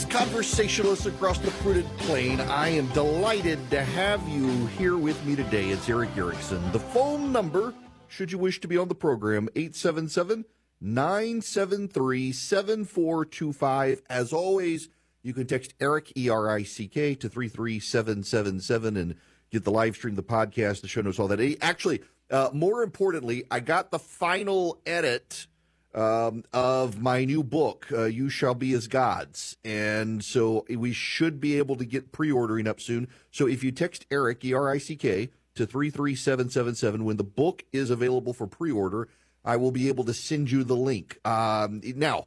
Greetings, conversationalists across the fruited plain. I am delighted to have you here with me today. It's Erick Erickson. The phone number, should you wish to be on the program, 877 973 7425. As always, you can text Erick, E R I C K, to 33777 and get the live stream, the podcast, the show notes, all that. Actually, uh, more importantly, I got the final edit um, of my new book, uh, You Shall Be as Gods. And so we should be able to get pre ordering up soon. So if you text Erick, E R I C K, to 33777, when the book is available for pre order, I will be able to send you the link. Um, now,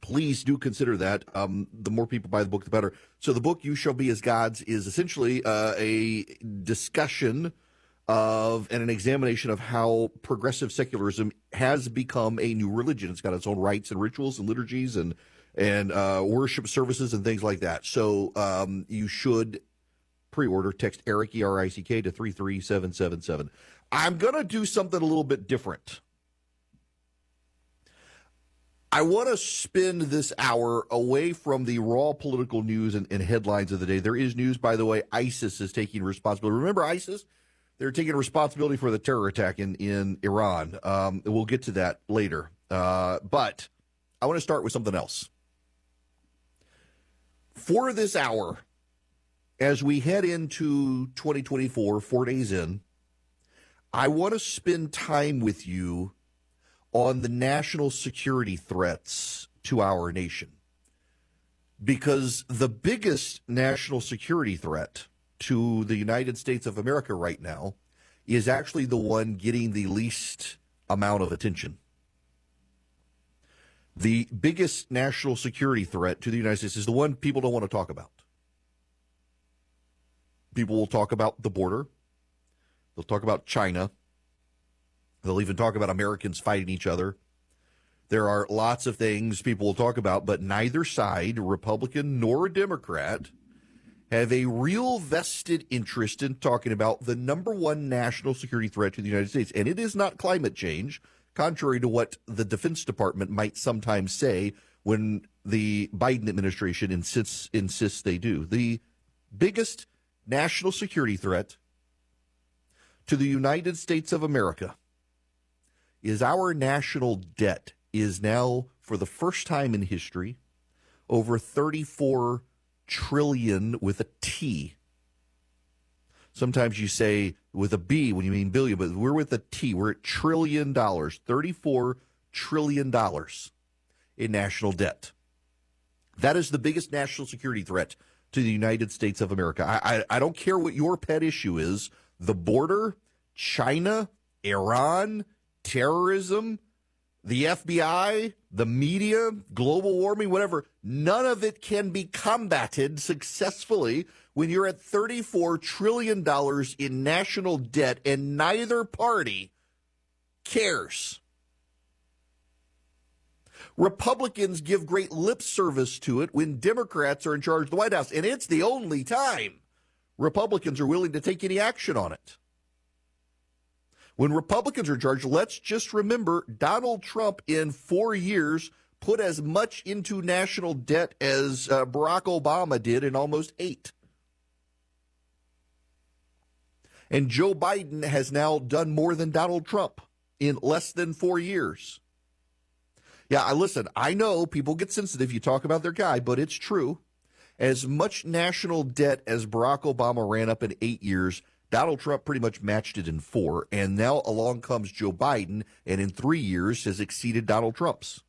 please do consider that. Um, the more people buy the book, the better. So the book, You Shall Be as Gods, is essentially uh, a discussion of and an examination of how progressive secularism has become a new religion. It's got its own rites and rituals and liturgies and and uh, worship services and things like that. So um, you should pre-order. Text Erick E R I C K to three three seven seven seven. I'm gonna do something a little bit different. I want to spend this hour away from the raw political news and, and, headlines of the day. There is news, by the way. ISIS is taking responsibility. Remember ISIS? They're taking responsibility for the terror attack in, in Iran. Um, we'll get to that later. Uh, but I want to start with something else. For this hour, as we head into 2024, four days in, I want to spend time with you on the national security threats to our nation. Because the biggest national security threat to the United States of America right now is actually the one getting the least amount of attention. The biggest national security threat to the United States is the one people don't want to talk about. People will talk about the border. They'll talk about China. They'll even talk about Americans fighting each other. There are lots of things people will talk about, but neither side, Republican nor Democrat, have a real vested interest in talking about the number one national security threat to the United States. And it is not climate change, contrary to what the Defense Department might sometimes say when the Biden administration insists insists they do. The biggest national security threat to the United States of America is our national debt is now for the first time in history over 34 trillion with a T. Sometimes you say with a B when you mean billion, but we're with a T. We're at trillion dollars, $34 trillion in national debt. That is the biggest national security threat to the United States of America. I, I, I don't care what your pet issue is the border, China, Iran, terrorism, the FBI, the media, global warming, whatever, none of it can be combated successfully when you're at $34 trillion in national debt and neither party cares. Republicans give great lip service to it when Democrats are in charge of the White House, and it's the only time Republicans are willing to take any action on it. When Republicans are charged, let's just remember Donald Trump in four years put as much into national debt as uh, Barack Obama did in almost eight. And Joe Biden has now done more than Donald Trump in less than four years. Yeah, I listen, I know people get sensitive. You talk about their guy, but it's true. As much national debt as Barack Obama ran up in eight years, Donald Trump pretty much matched it in four, and now along comes Joe Biden, and in three years has exceeded Donald Trump's.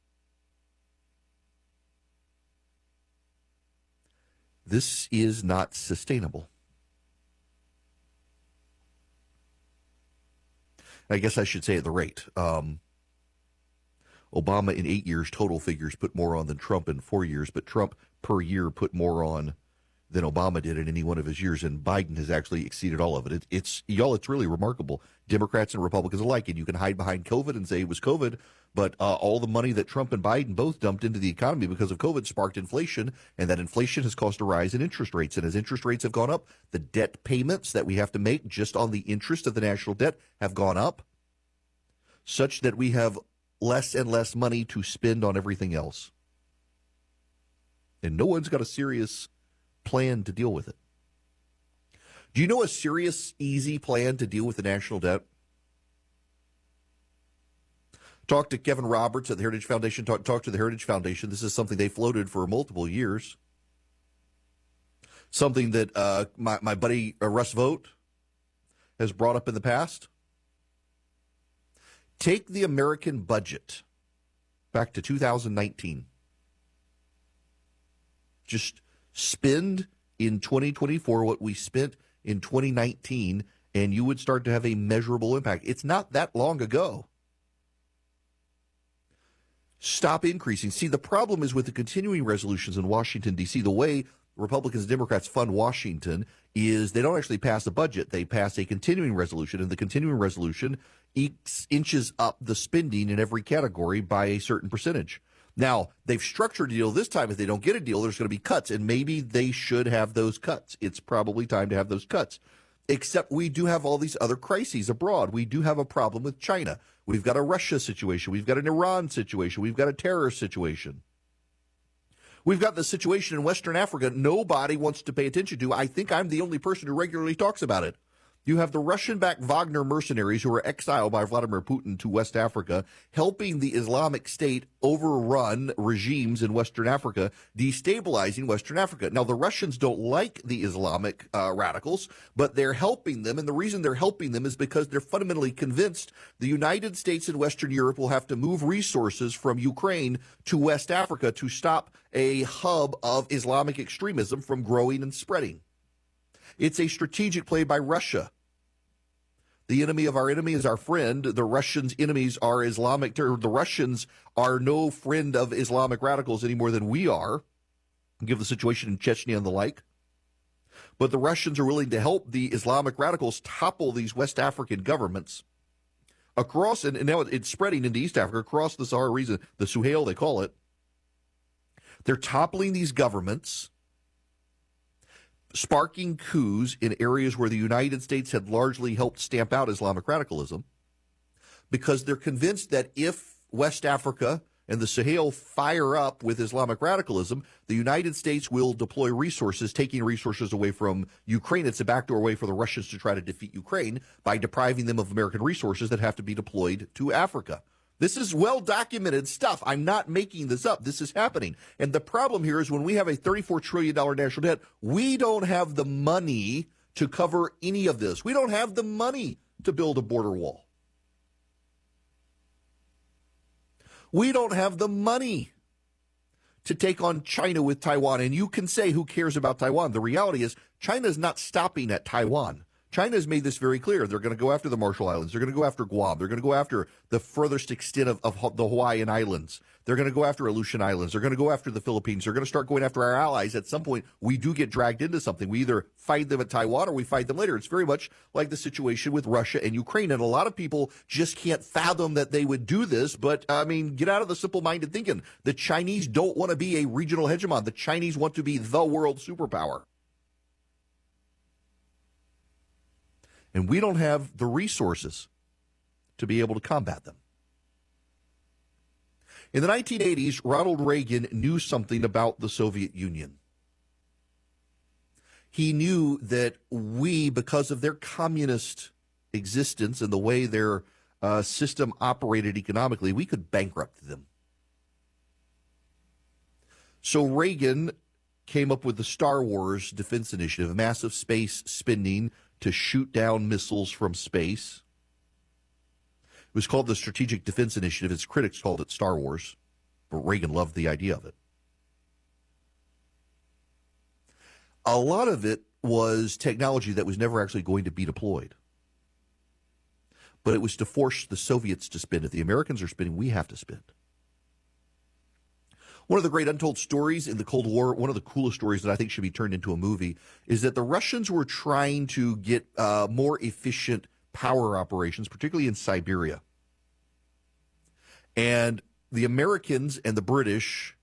This is not sustainable. I guess I should say at the rate. Um, Obama in eight years total figures put more on than Trump in four years, but Trump per year put more on than Obama did in any one of his years, and Biden has actually exceeded all of it. it. It's y'all, it's really remarkable. Democrats and Republicans alike, and you can hide behind COVID and say it was COVID, but uh, all the money that Trump and Biden both dumped into the economy because of COVID sparked inflation, and that inflation has caused a rise in interest rates. And as interest rates have gone up, the debt payments that we have to make just on the interest of the national debt have gone up, such that we have less and less money to spend on everything else. And no one's got a serious plan to deal with it. Do you know a serious, easy plan to deal with the national debt? Talk to Kevin Roberts at the Heritage Foundation. Talk, talk to the Heritage Foundation. This is something they floated for multiple years. Something that uh, my, my buddy uh, Russ Vought has brought up in the past. Take the American budget back to 2019. Just spend in 2024 what we spent in 2019, and you would start to have a measurable impact. It's not that long ago. Stop increasing. See, the problem is with the continuing resolutions in Washington, D.C., the way Republicans and Democrats fund Washington is they don't actually pass a budget. They pass a continuing resolution, and the continuing resolution inches up the spending in every category by a certain percentage. Now, they've structured a deal this time. If they don't get a deal, there's going to be cuts, and maybe they should have those cuts. It's probably time to have those cuts. Except we do have all these other crises abroad. We do have a problem with China. We've got a Russia situation. We've got an Iran situation. We've got a terrorist situation. We've got the situation in Western Africa nobody wants to pay attention to. I think I'm the only person who regularly talks about it. You have the Russian backed Wagner mercenaries who were exiled by Vladimir Putin to West Africa, helping the Islamic State overrun regimes in Western Africa, destabilizing Western Africa. Now, the Russians don't like the Islamic uh, radicals, but they're helping them. And the reason they're helping them is because they're fundamentally convinced the United States and Western Europe will have to move resources from Ukraine to West Africa to stop a hub of Islamic extremism from growing and spreading. It's a strategic play by Russia the enemy of our enemy is our friend. The Russians' enemies are Islamic. The Russians are no friend of Islamic radicals any more than we are, give the situation in Chechnya and the like. But the Russians are willing to help the Islamic radicals topple these West African governments across, and, now it's spreading into East Africa, across the Sahara region, the Sahel, they call it. They're toppling these governments sparking coups in areas where the United States had largely helped stamp out Islamic radicalism because they're convinced that if West Africa and the Sahel fire up with Islamic radicalism, the United States will deploy resources, taking resources away from Ukraine. It's a backdoor way for the Russians to try to defeat Ukraine by depriving them of American resources that have to be deployed to Africa. This is well documented stuff. I'm not making this up. This is happening. And the problem here is when we have a $34 trillion national debt, we don't have the money to cover any of this. We don't have the money to build a border wall. We don't have the money to take on China with Taiwan. And you can say, who cares about Taiwan? The reality is, China is not stopping at Taiwan. China has made this very clear. They're going to go after the Marshall Islands. They're going to go after Guam. They're going to go after the furthest extent of, of the Hawaiian Islands. They're going to go after Aleutian Islands. They're going to go after the Philippines. They're going to start going after our allies. At some point, we do get dragged into something. We either fight them at Taiwan or we fight them later. It's very much like the situation with Russia and Ukraine. And a lot of people just can't fathom that they would do this. But I mean, get out of the simple minded thinking. The Chinese don't want to be a regional hegemon. The Chinese want to be the world superpower. And we don't have the resources to be able to combat them. In the 1980s, Ronald Reagan knew something about the Soviet Union. He knew that we, because of their communist existence and the way their uh, system operated economically, we could bankrupt them. So Reagan came up with the Star Wars Defense Initiative, massive space spending to shoot down missiles from space. It was called the Strategic Defense Initiative. Its critics called it Star Wars, but Reagan loved the idea of it. A lot of it was technology that was never actually going to be deployed. But it was to force the Soviets to spend it. The Americans are spending, we have to spend. One of the great untold stories in the Cold War, one of the coolest stories that I think should be turned into a movie, is that the Russians were trying to get uh, more efficient power operations, particularly in Siberia. And the Americans and the British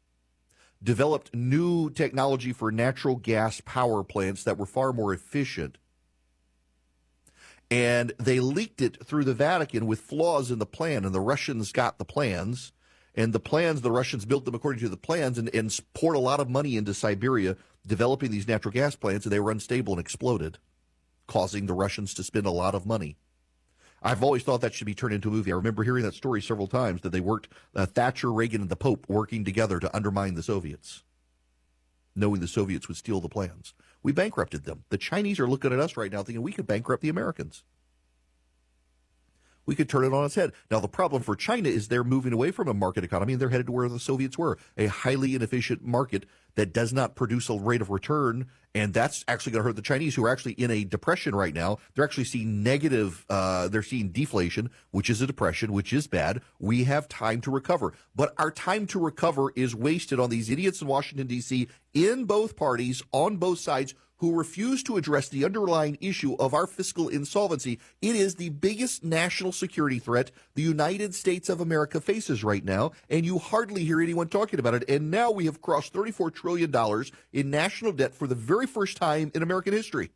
developed new technology for natural gas power plants that were far more efficient. And they leaked it through the Vatican with flaws in the plan, and the Russians got the plans. And the plans, the Russians built them according to the plans and, and poured a lot of money into Siberia developing these natural gas plants, and they were unstable and exploded, causing the Russians to spend a lot of money. I've always thought that should be turned into a movie. I remember hearing that story several times that they worked, uh, Thatcher, Reagan, and the Pope working together to undermine the Soviets, knowing the Soviets would steal the plans. We bankrupted them. The Chinese are looking at us right now thinking we could bankrupt the Americans. We could turn it on its head. Now, the problem for China is they're moving away from a market economy and they're headed to where the Soviets were a highly inefficient market that does not produce a rate of return and that's actually going to hurt the Chinese, who are actually in a depression right now. They're actually seeing negative, uh, they're seeing deflation, which is a depression, which is bad. We have time to recover. But our time to recover is wasted on these idiots in Washington, D.C., in both parties, on both sides, who refuse to address the underlying issue of our fiscal insolvency. It is the biggest national security threat the United States of America faces right now, and you hardly hear anyone talking about it. And now we have crossed $34 trillion in national debt for the very first time in American history.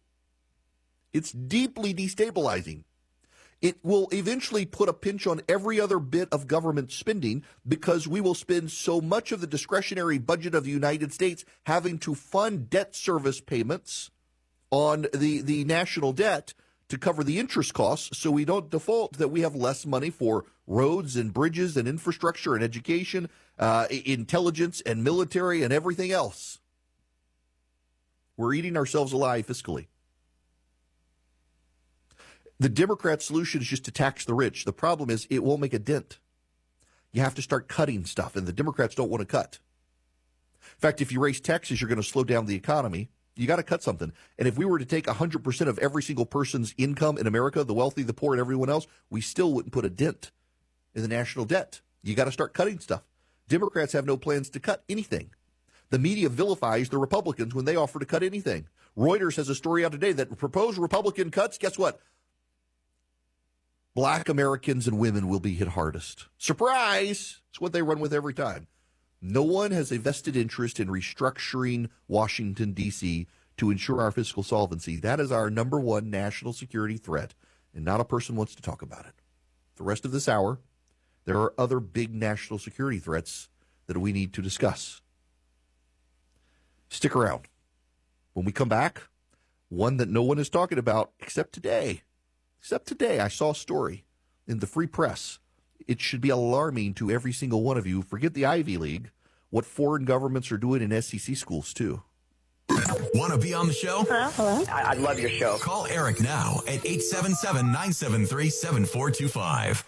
It's deeply destabilizing. It will eventually put a pinch on every other bit of government spending because we will spend so much of the discretionary budget of the United States having to fund debt service payments on the, the national debt to cover the interest costs so we don't default that we have less money for roads and bridges and infrastructure and education, uh, intelligence and military and everything else. We're eating ourselves alive fiscally. The Democrat solution is just to tax the rich. The problem is it won't make a dent. You have to start cutting stuff, and the Democrats don't want to cut. In fact, if you raise taxes, you're going to slow down the economy. You got to cut something. And if we were to take 100% of every single person's income in America, the wealthy, the poor, and everyone else, we still wouldn't put a dent in the national debt. You got to start cutting stuff. Democrats have no plans to cut anything. The media vilifies the Republicans when they offer to cut anything. Reuters has a story out today that proposed Republican cuts, guess what? Black Americans and women will be hit hardest. Surprise! It's what they run with every time. No one has a vested interest in restructuring Washington, D.C. to ensure our fiscal solvency. That is our number one national security threat, and not a person wants to talk about it. The rest of this hour, there are other big national security threats that we need to discuss. Stick around. When we come back, one that no one is talking about except today Except today, I saw a story in the Free Press. It should be alarming to every single one of you. Forget the Ivy League, what foreign governments are doing in SEC schools, too. Want to be on the show? Hello? Hello? I, I love your show. Call Erick now at 877 973 7425.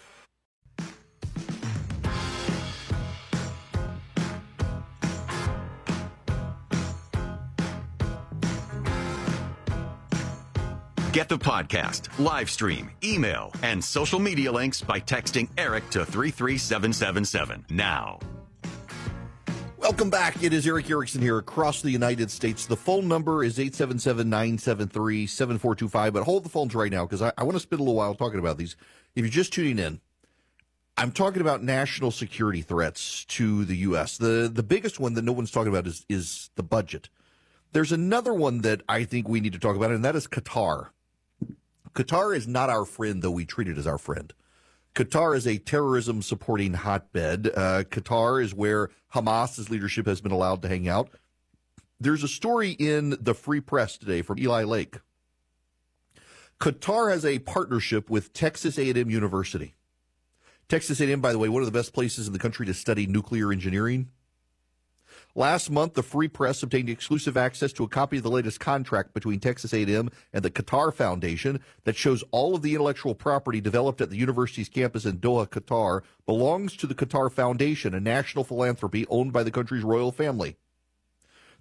Get the podcast, live stream, email, and social media links by texting Erick to 33777 now. Welcome back. It is Erick Erickson here across the United States. The phone number is 877 973 7425. But hold the phones right now because I, I want to spend a little while talking about these. If you're just tuning in, I'm talking about national security threats to the U.S. The, the biggest one that no one's talking about is, is the budget. There's another one that I think we need to talk about, and that is Qatar. Qatar is not our friend, though we treat it as our friend. Qatar is a terrorism supporting hotbed. Uh, Qatar is where Hamas's leadership has been allowed to hang out. There's a story in the Free Press today from Eli Lake. Qatar has a partnership with Texas A&M University. Texas A&M, by the way, one of the best places in the country to study nuclear engineering. Last month, the Free Press obtained exclusive access to a copy of the latest contract between Texas A&M and the Qatar Foundation that shows all of the intellectual property developed at the university's campus in Doha, Qatar, belongs to the Qatar Foundation, a national philanthropy owned by the country's royal family.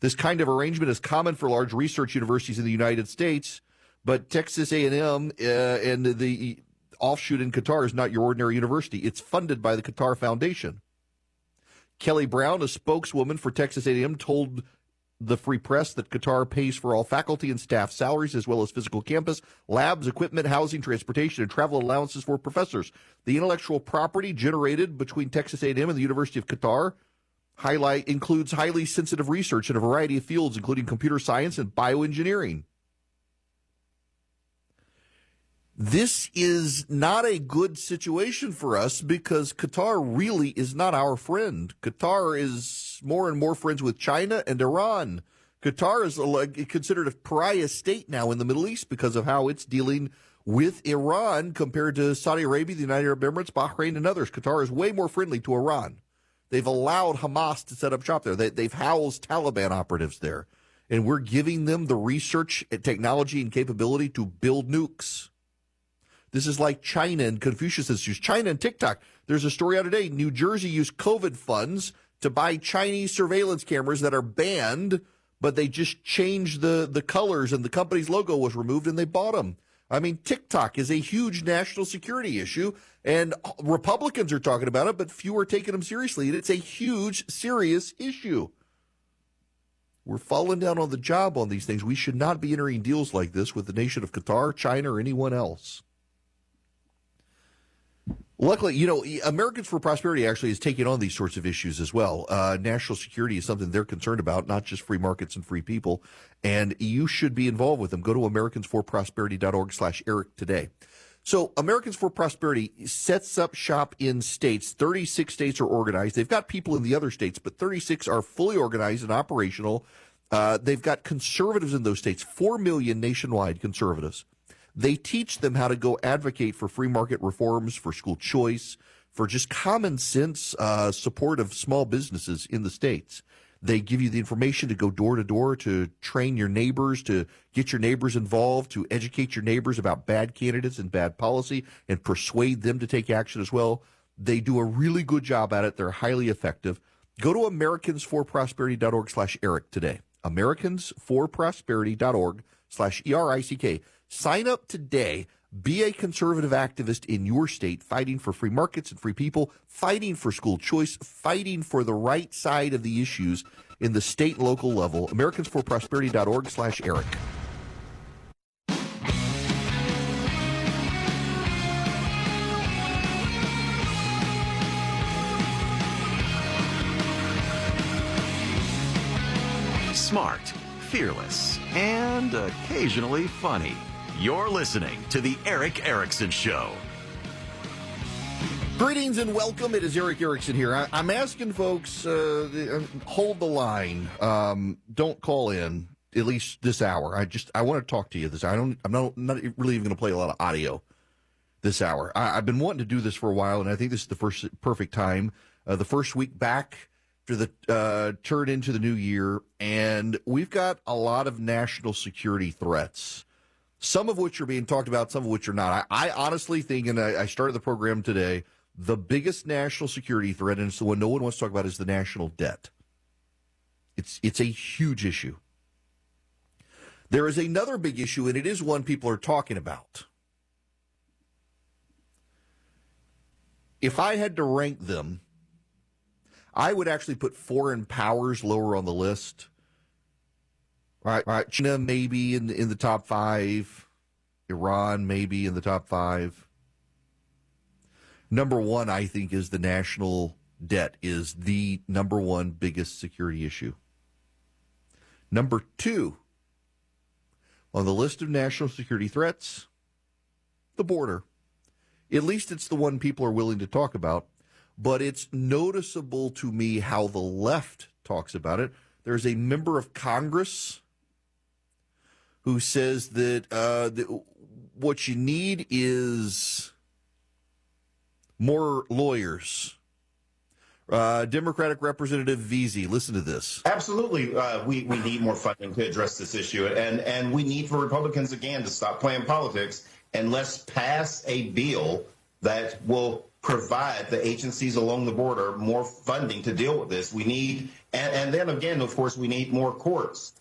This kind of arrangement is common for large research universities in the United States, but Texas A&M uh, and the offshoot in Qatar is not your ordinary university. It's funded by the Qatar Foundation. Kelly Brown, a spokeswoman for Texas A&M, told the Free Press that Qatar pays for all faculty and staff salaries as well as physical campus, labs, equipment, housing, transportation, and travel allowances for professors. The intellectual property generated between Texas A&M and the University of Qatar highlight includes highly sensitive research in a variety of fields, including computer science and bioengineering. This is not a good situation for us because Qatar really is not our friend. Qatar is more and more friends with China and Iran. Qatar is considered a pariah state now in the Middle East because of how it's dealing with Iran compared to Saudi Arabia, the United Arab Emirates, Bahrain, and others. Qatar is way more friendly to Iran. They've allowed Hamas to set up shop there. They, have housed Taliban operatives there. And we're giving them the research, technology, and capability to build nukes. This is like China and Confucius Institute. China and TikTok. There's a story out today. New Jersey used COVID funds to buy Chinese surveillance cameras that are banned, but they just changed the, the colors and the company's logo was removed and they bought them. I mean, TikTok is a huge national security issue, and Republicans are talking about it, but few are taking them seriously. And it's a huge, serious issue. We're falling down on the job on these things. We should not be entering deals like this with the nation of Qatar, China, or anyone else. Luckily, you know, Americans for Prosperity actually is taking on these sorts of issues as well. Uh, national security is something they're concerned about, not just free markets and free people. And you should be involved with them. Go to americansforprosperity.org slash Erick today. So Americans for Prosperity sets up shop in states. 36 states are organized. They've got people in the other states, but 36 are fully organized and operational. Uh, they've got conservatives in those states, 4 million nationwide conservatives. They teach them how to go advocate for free market reforms, for school choice, for just common sense uh, support of small businesses in the states. They give you the information to go door to door to train your neighbors, to get your neighbors involved, to educate your neighbors about bad candidates and bad policy and persuade them to take action as well. They do a really good job at it. They're highly effective. Go to americansforprosperity.org slash Erick today. Americansforprosperity.org slash E-R-I-C-K. Sign up today. Be a conservative activist in your state, fighting for free markets and free people, fighting for school choice, fighting for the right side of the issues in the state and local level. AmericansForProsperity.org slash Erick. Smart, fearless, and occasionally funny. You're listening to The Erick Erickson Show. Greetings and welcome. It is Erick Erickson here. I, am asking folks, uh, uh, hold the line. Um, don't call in at least this hour. I just I want to talk to you this. I don't. I'm not not really even going to play a lot of audio this hour. I, have been wanting to do this for a while, and I think this is the first perfect time. Uh, the first week back to the uh, turn into the new year, and we've got a lot of national security threats some of which are being talked about, some of which are not. I, I honestly think, and I, I, started the program today, the biggest national security threat, and it's the one no one wants to talk about, is the national debt. It's it's a huge issue. There is another big issue, and it is one people are talking about. If I had to rank them, I would actually put foreign powers lower on the list Right, right. China maybe in in the top five. Iran maybe in the top five. Number one, I think, is the national debt is the number one biggest security issue. Number two on the list of national security threats, the border. At least it's the one people are willing to talk about, but it's noticeable to me how the left talks about it. There's a member of Congress who says that, uh, that what you need is more lawyers. Uh, Democratic Representative Veasey, listen to this. Absolutely, uh, we we need more funding to address this issue, and and we need for Republicans again to stop playing politics and let's pass a bill that will provide the agencies along the border more funding to deal with this. We need, and, and then again, of course, we need more courts.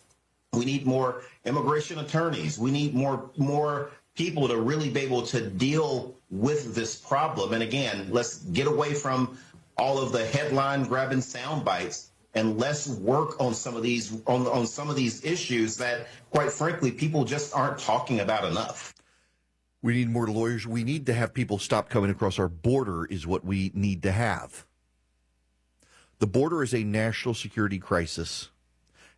We need more immigration attorneys. We need more more people to really be able to deal with this problem. And again, let's get away from all of the headline grabbing sound bites and less work on some of these on, on some of these issues that quite frankly people just aren't talking about enough we need more lawyers we need to have people stop coming across our border is what we need to have the border is a national security crisis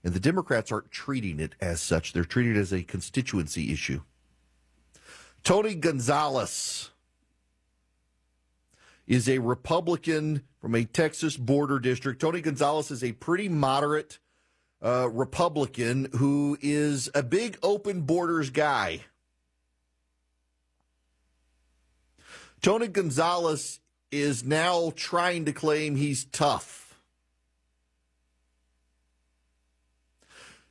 and the democrats aren't treating it as such they're treating it as a constituency issue tony gonzalez is a Republican from a Texas border district. Tony Gonzalez is a pretty moderate uh, Republican who is a big open borders guy. Tony Gonzalez is now trying to claim he's tough.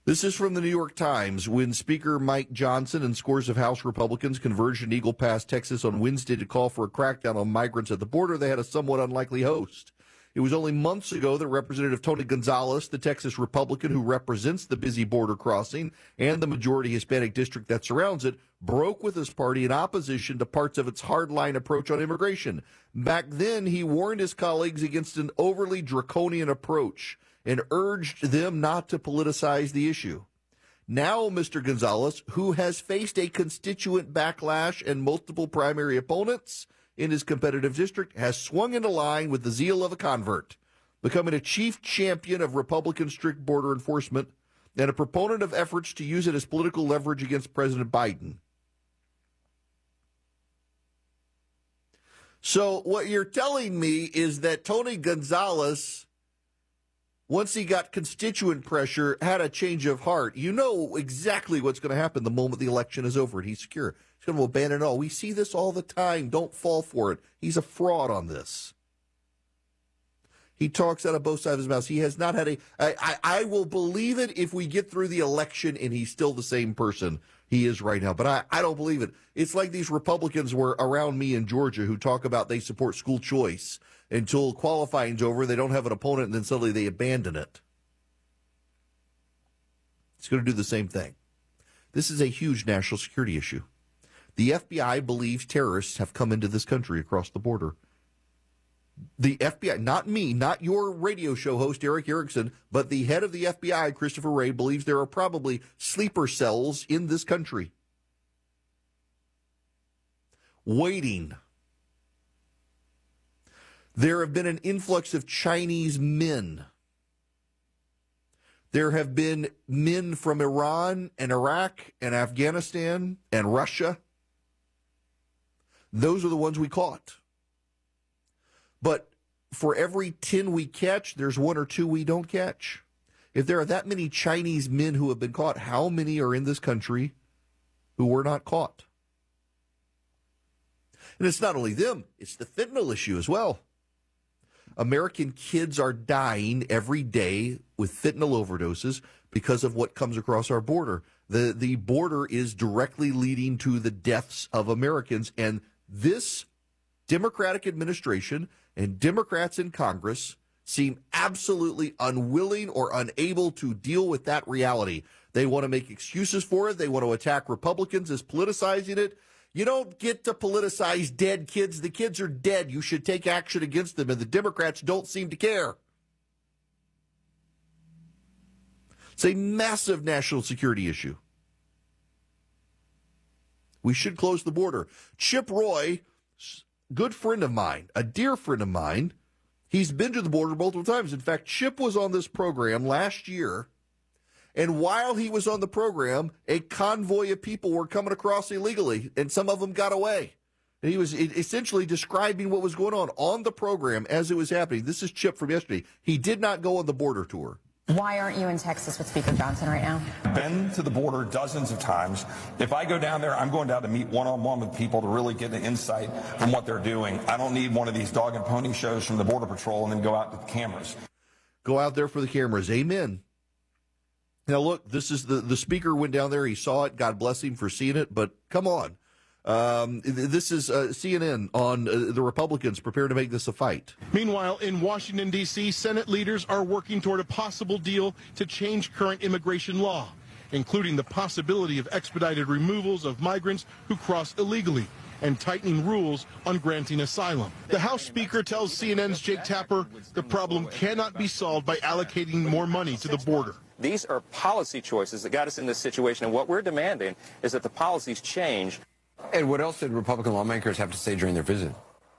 This is from the New York Times. When Speaker Mike Johnson and scores of House Republicans converged in Eagle Pass, Texas on Wednesday to call for a crackdown on migrants at the border, they had a somewhat unlikely host. It was only months ago that Representative Tony Gonzalez, the Texas Republican who represents the busy border crossing and the majority Hispanic district that surrounds it, broke with his party in opposition to parts of its hardline approach on immigration. Back then, he warned his colleagues against an overly draconian approach and urged them not to politicize the issue. Now, Mr. Gonzalez, who has faced a constituent backlash and multiple primary opponents in his competitive district, has swung into line with the zeal of a convert, becoming a chief champion of Republican strict border enforcement and a proponent of efforts to use it as political leverage against President Biden. So, what you're telling me is that Tony Gonzalez once he got constituent pressure, had a change of heart. You know exactly what's going to happen the moment the election is over and he's secure. He's going to abandon all. We see this all the time. Don't fall for it. He's a fraud on this. He talks out of both sides of his mouth. He has not had a. I, I, I will believe it if we get through the election and he's still the same person he is right now. But I, I don't believe it. It's like these Republicans were around me in Georgia who talk about they support school choice until qualifying's over. They don't have an opponent, and then suddenly they abandon it. It's going to do the same thing. This is a huge national security issue. The FBI believes terrorists have come into this country across the border. The FBI, not me, not your radio show host, Erick Erickson, but the head of the FBI, Christopher Wray, believes there are probably sleeper cells in this country waiting there have been an influx of Chinese men. There have been men from Iran and Iraq and Afghanistan and Russia. Those are the ones we caught. But for every 10 we catch, there's one or two we don't catch. If there are that many Chinese men who have been caught, how many are in this country who were not caught? And it's not only them, it's the fentanyl issue as well. American kids are dying every day with fentanyl overdoses because of what comes across our border. The the border is directly leading to the deaths of Americans and this Democratic administration and Democrats in Congress seem absolutely unwilling or unable to deal with that reality. They want to make excuses for it. They want to attack Republicans as politicizing it. You don't get to politicize dead kids. The kids are dead. You should take action against them, and the Democrats don't seem to care. It's a massive national security issue. We should close the border. Chip Roy, good friend of mine, a dear friend of mine, he's been to the border multiple times. In fact, Chip was on this program last year and while he was on the program, a convoy of people were coming across illegally, and some of them got away. And he was essentially describing what was going on on the program as it was happening. This is Chip from yesterday. He did not go on the border tour. Why aren't you in Texas with Speaker Johnson right now? Been to the border dozens of times. If I go down there, I'm going down to meet one-on-one with people to really get an insight from what they're doing. I don't need one of these dog and pony shows from the Border Patrol and then go out to the cameras. Go out there for the cameras. Amen. Now, look, this is the, the speaker went down there. He saw it. God bless him for seeing it. But come on. Um, this is uh, CNN on uh, the Republicans prepare to make this a fight. Meanwhile, in Washington, D.C., Senate leaders are working toward a possible deal to change current immigration law, including the possibility of expedited removals of migrants who cross illegally and tightening rules on granting asylum. The House Speaker tells CNN's Jake Tapper the problem cannot be solved by allocating more money to the border. These are policy choices that got us in this situation, and what we're demanding is that the policies change. And what else did Republican lawmakers have to say during their visit?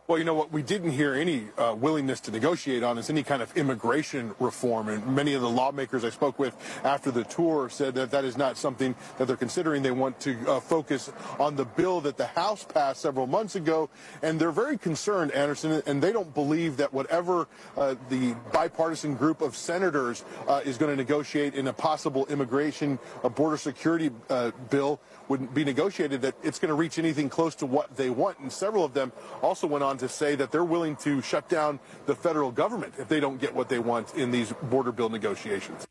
Well, you know what we didn't hear any uh, willingness to negotiate on is any kind of immigration reform. And many of the lawmakers I spoke with after the tour said that that is not something that they're considering. They want to uh, focus on the bill that the House passed several months ago. And they're very concerned, Anderson, and they don't believe that whatever uh, the bipartisan group of senators uh, is going to negotiate in a possible immigration uh, border security uh, bill would be negotiated, that it's going to reach anything close to what they want. And several of them also went on to say that they're willing to shut down the federal government if they don't get what they want in these border bill negotiations.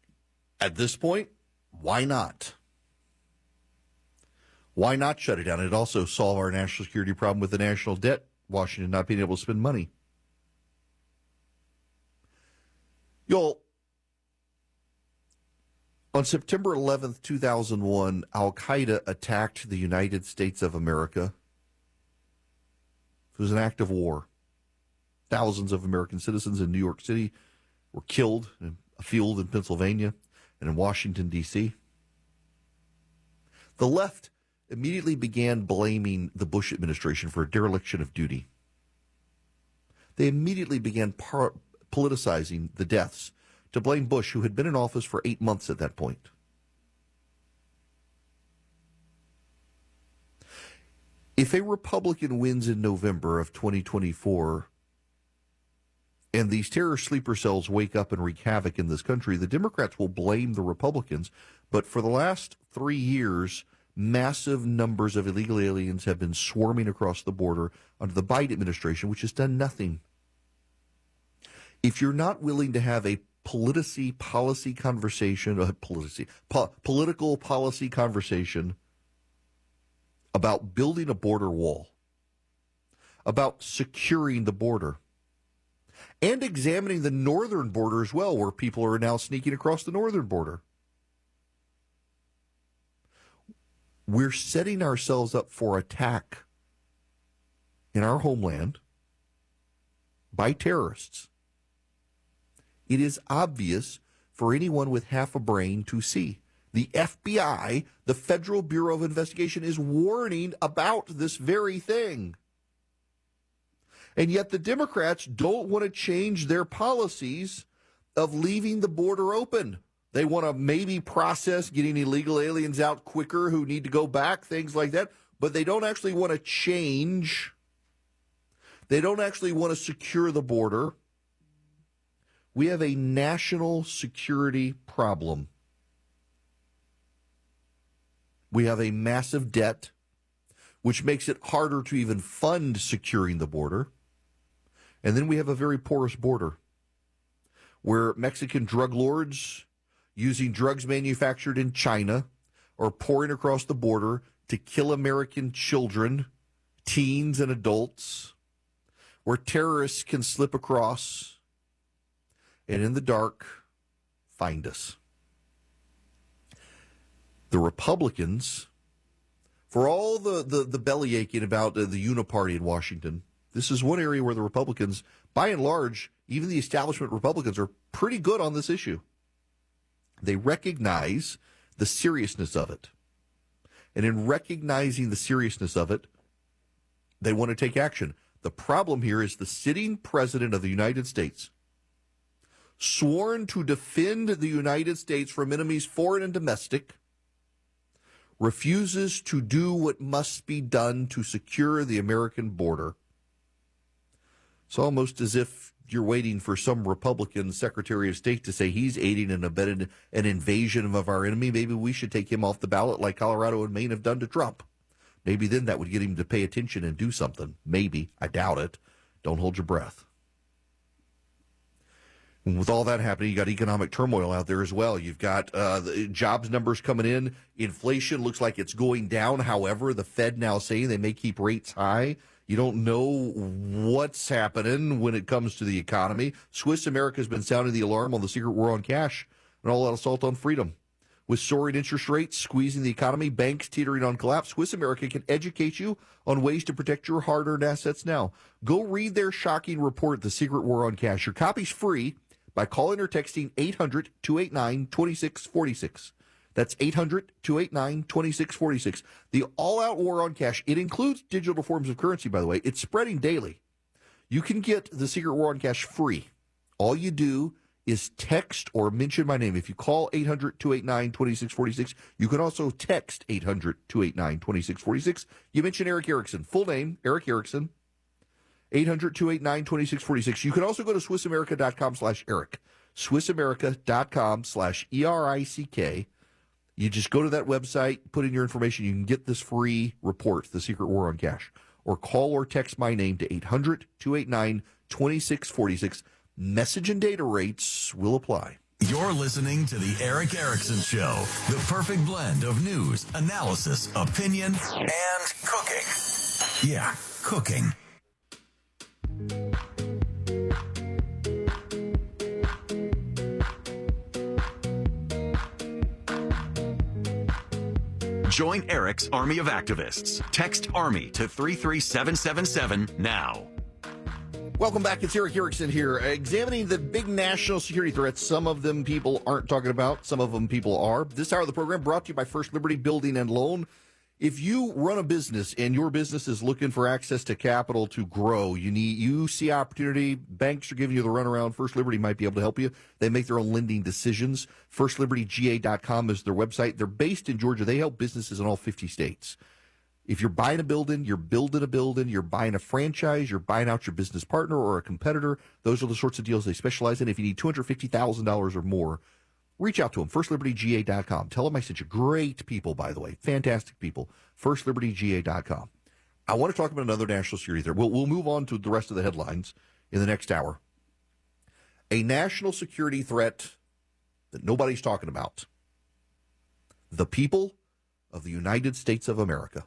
At this point, why not? Why not shut it down? It also solve our national security problem with the national debt, Washington not being able to spend money. Y'all, on September 11th, 2001, Al Qaeda attacked the United States of America it was an act of war. Thousands of American citizens in New York City were killed in a field in Pennsylvania and in Washington, D.C. The left immediately began blaming the Bush administration for a dereliction of duty. They immediately began par- politicizing the deaths to blame Bush, who had been in office for eight months at that point. If a Republican wins in November of 2024 and these terror sleeper cells wake up and wreak havoc in this country, the Democrats will blame the Republicans. But for the last three years, massive numbers of illegal aliens have been swarming across the border under the Biden administration, which has done nothing. If you're not willing to have a policy policy conversation, a policy, po- political policy conversation about building a border wall, about securing the border, and examining the northern border as well, where people are now sneaking across the northern border. We're setting ourselves up for attack in our homeland by terrorists. It is obvious for anyone with half a brain to see. The FBI, the Federal Bureau of Investigation, is warning about this very thing. And yet the Democrats don't want to change their policies of leaving the border open. They want to maybe process getting illegal aliens out quicker who need to go back, things like that. But they don't actually want to change. They don't actually want to secure the border. We have a national security problem. We have a massive debt, which makes it harder to even fund securing the border. And then we have a very porous border where Mexican drug lords using drugs manufactured in China are pouring across the border to kill American children, teens, and adults, where terrorists can slip across and in the dark find us the Republicans, for all the, the, the belly aching about uh, the uniparty in Washington, this is one area where the Republicans, by and large, even the establishment Republicans, are pretty good on this issue. They recognize the seriousness of it. And in recognizing the seriousness of it, they want to take action. The problem here is the sitting president of the United States, sworn to defend the United States from enemies foreign and domestic, refuses to do what must be done to secure the American border. It's almost as if you're waiting for some Republican Secretary of State to say he's aiding and abetting an invasion of our enemy. Maybe we should take him off the ballot like Colorado and Maine have done to Trump. Maybe then that would get him to pay attention and do something. Maybe. I doubt it. Don't hold your breath. With all that happening, you got economic turmoil out there as well. You've got uh, jobs numbers coming in. Inflation looks like it's going down. However, the Fed now saying they may keep rates high. You don't know what's happening when it comes to the economy. Swiss America has been sounding the alarm on the secret war on cash and all that assault on freedom. With soaring interest rates squeezing the economy, banks teetering on collapse, Swiss America can educate you on ways to protect your hard earned assets now. Go read their shocking report, The Secret War on Cash. Your copy's free by calling or texting 800 289 2646. That's 800 289 2646. The all out war on cash. It includes digital forms of currency, by the way. It's spreading daily. You can get The Secret War on Cash free. All you do is text or mention my name. If you call 800 289 2646, you can also text 800 289 2646. You mention Erick Erickson, full name, Erick Erickson, 800 289 2646. You can also go to SwissAmerica.com slash Erick, SwissAmerica.com slash E R I C K. You just go to that website, put in your information. You can get this free report, The Secret War on Cash, or call or text my name to 800 289 2646. Message and data rates will apply. You're listening to The Erick Erickson Show, the perfect blend of news, analysis, opinion, and cooking. Yeah, cooking. Join Erick's army of activists. Text ARMY to 33777 now. Welcome back. It's Erick Erickson here, examining the big national security threats. Some of them people aren't talking about, some of them people are. This hour of the program brought to you by First Liberty Building and Loan. If you run a business and your business is looking for access to capital to grow, you need you see opportunity. Banks are giving you the runaround. First Liberty might be able to help you. They make their own lending decisions. FirstLibertyGA.com is their website. They're based in Georgia. They help businesses in all 50 states. If you're buying a building, you're building a building, you're buying a franchise, you're buying out your business partner or a competitor, those are the sorts of deals they specialize in. If you need $250,000 or more, reach out to them. FirstLibertyGA.com. Tell them I sent you. Great people, by the way. Fantastic people. FirstLibertyGA.com. I want to talk about another national security threat. We'll, we'll move on to the rest of the headlines in the next hour. A national security threat that nobody's talking about. The people of the United States of America.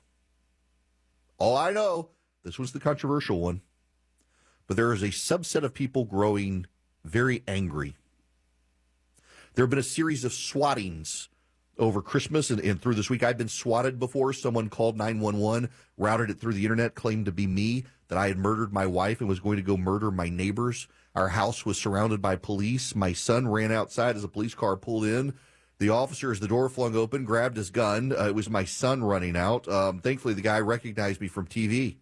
All I know, this was the controversial one, but there is a subset of people growing very angry. There have been a series of swattings over Christmas and, and, through this week. I've been swatted before. Someone called 911, routed it through the internet, claimed to be me, that I had murdered my wife and was going to go murder my neighbors. Our house was surrounded by police. My son ran outside as a police car pulled in. The officer, as the door flung open, grabbed his gun. Uh, it was my son running out. Um, thankfully, the guy recognized me from TV.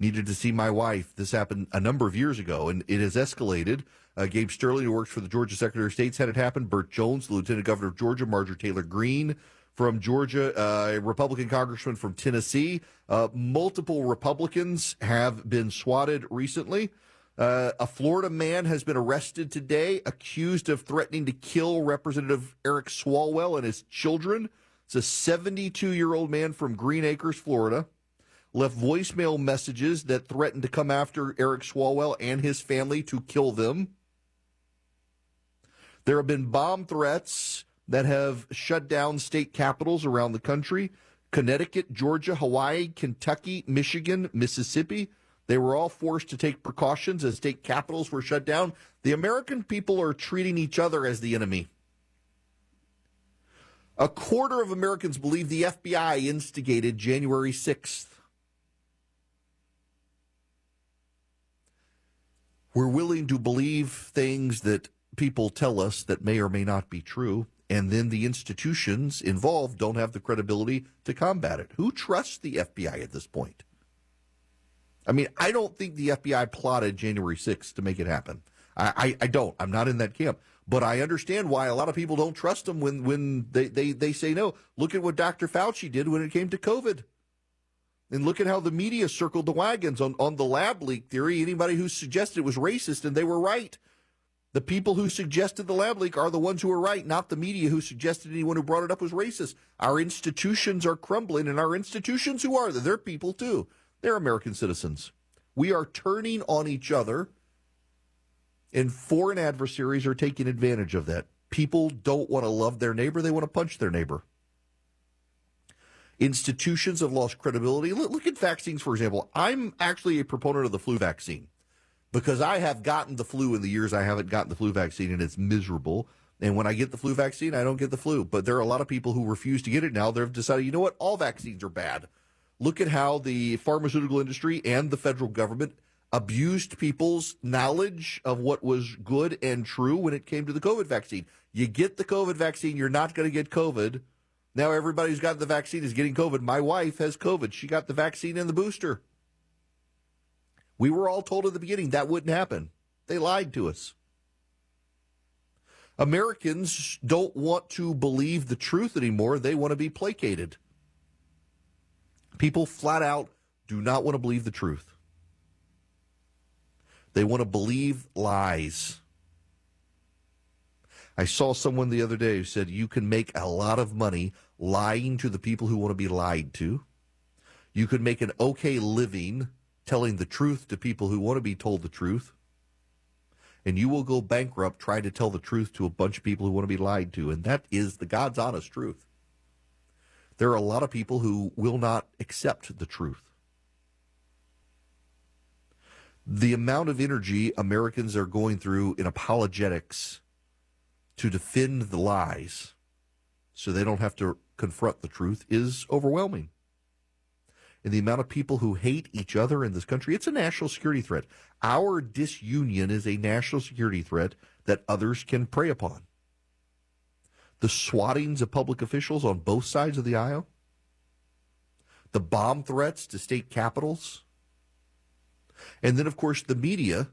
Needed to see my wife. This happened a number of years ago, and it has escalated. Uh, Gabe Sterling, who works for the Georgia Secretary of State, had it happen. Burt Jones, the Lieutenant Governor of Georgia, Marjorie Taylor Greene from Georgia, uh, a Republican congressman from Tennessee. Uh, multiple Republicans have been swatted recently. Uh, a Florida man has been arrested today, accused of threatening to kill Representative Eric Swalwell and his children. It's a 72 year old man from Greenacres, Florida. Left voicemail messages that threatened to come after Eric Swalwell and his family to kill them. There have been bomb threats that have shut down state capitals around the country Connecticut, Georgia, Hawaii, Kentucky, Michigan, Mississippi. They were all forced to take precautions as state capitals were shut down. The American people are treating each other as the enemy. A quarter of Americans believe the FBI instigated January 6th. We're willing to believe things that people tell us that may or may not be true, and then the institutions involved don't have the credibility to combat it. Who trusts the FBI at this point? I mean, I don't think the FBI plotted January 6th to make it happen. I, I, I, don't. I'm not in that camp. But I understand why a lot of people don't trust them when, when they, they, they say no. Look at what Dr. Fauci did when it came to COVID. And look at how the media circled the wagons on, on the lab leak theory. Anybody who suggested it was racist, and they were right. The people who suggested the lab leak are the ones who are right, not the media who suggested anyone who brought it up was racist. Our institutions are crumbling, and our institutions, who are they? They're people too. They're American citizens. We are turning on each other, and foreign adversaries are taking advantage of that. People don't want to love their neighbor, they want to punch their neighbor. Institutions have lost credibility. Look at vaccines, for example. I'm actually a proponent of the flu vaccine because I have gotten the flu in the years I haven't gotten the flu vaccine, and it's miserable. And when I get the flu vaccine, I don't get the flu. But there are a lot of people who refuse to get it now. They've decided, you know what? All vaccines are bad. Look at how the pharmaceutical industry and the federal government abused people's knowledge of what was good and true when it came to the COVID vaccine. You get the COVID vaccine, you're not going to get COVID. Now everybody who's got the vaccine is getting COVID. My wife has COVID. She got the vaccine and the booster. We were all told at the beginning that wouldn't happen. They lied to us. Americans don't want to believe the truth anymore. They want to be placated. People flat out do not want to believe the truth. They want to believe lies. I saw someone the other day who said you can make a lot of money lying to the people who want to be lied to. You could make an okay living telling the truth to people who want to be told the truth and you will go bankrupt trying to tell the truth to a bunch of people who want to be lied to. And that is the God's honest truth. There are a lot of people who will not accept the truth. The amount of energy Americans are going through in apologetics to defend the lies so they don't have to confront the truth is overwhelming and the amount of people who hate each other in this country, it's a national security threat. Our disunion is a national security threat that others can prey upon. The swattings of public officials on both sides of the aisle, the bomb threats to state capitals, and then, of course, the media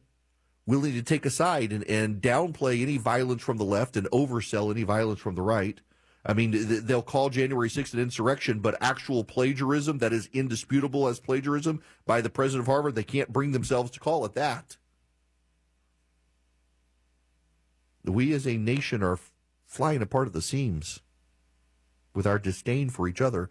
willing to take a side and, and downplay any violence from the left and oversell any violence from the right I mean, they'll call January 6th an insurrection, but actual plagiarism that is indisputable as plagiarism by the president of Harvard, they can't bring themselves to call it that. We as a nation are flying apart at the seams with our disdain for each other.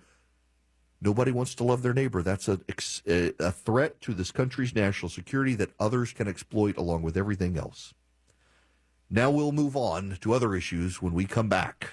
Nobody wants to love their neighbor. That's a, a threat to this country's national security that others can exploit along with everything else. Now we'll move on to other issues when we come back.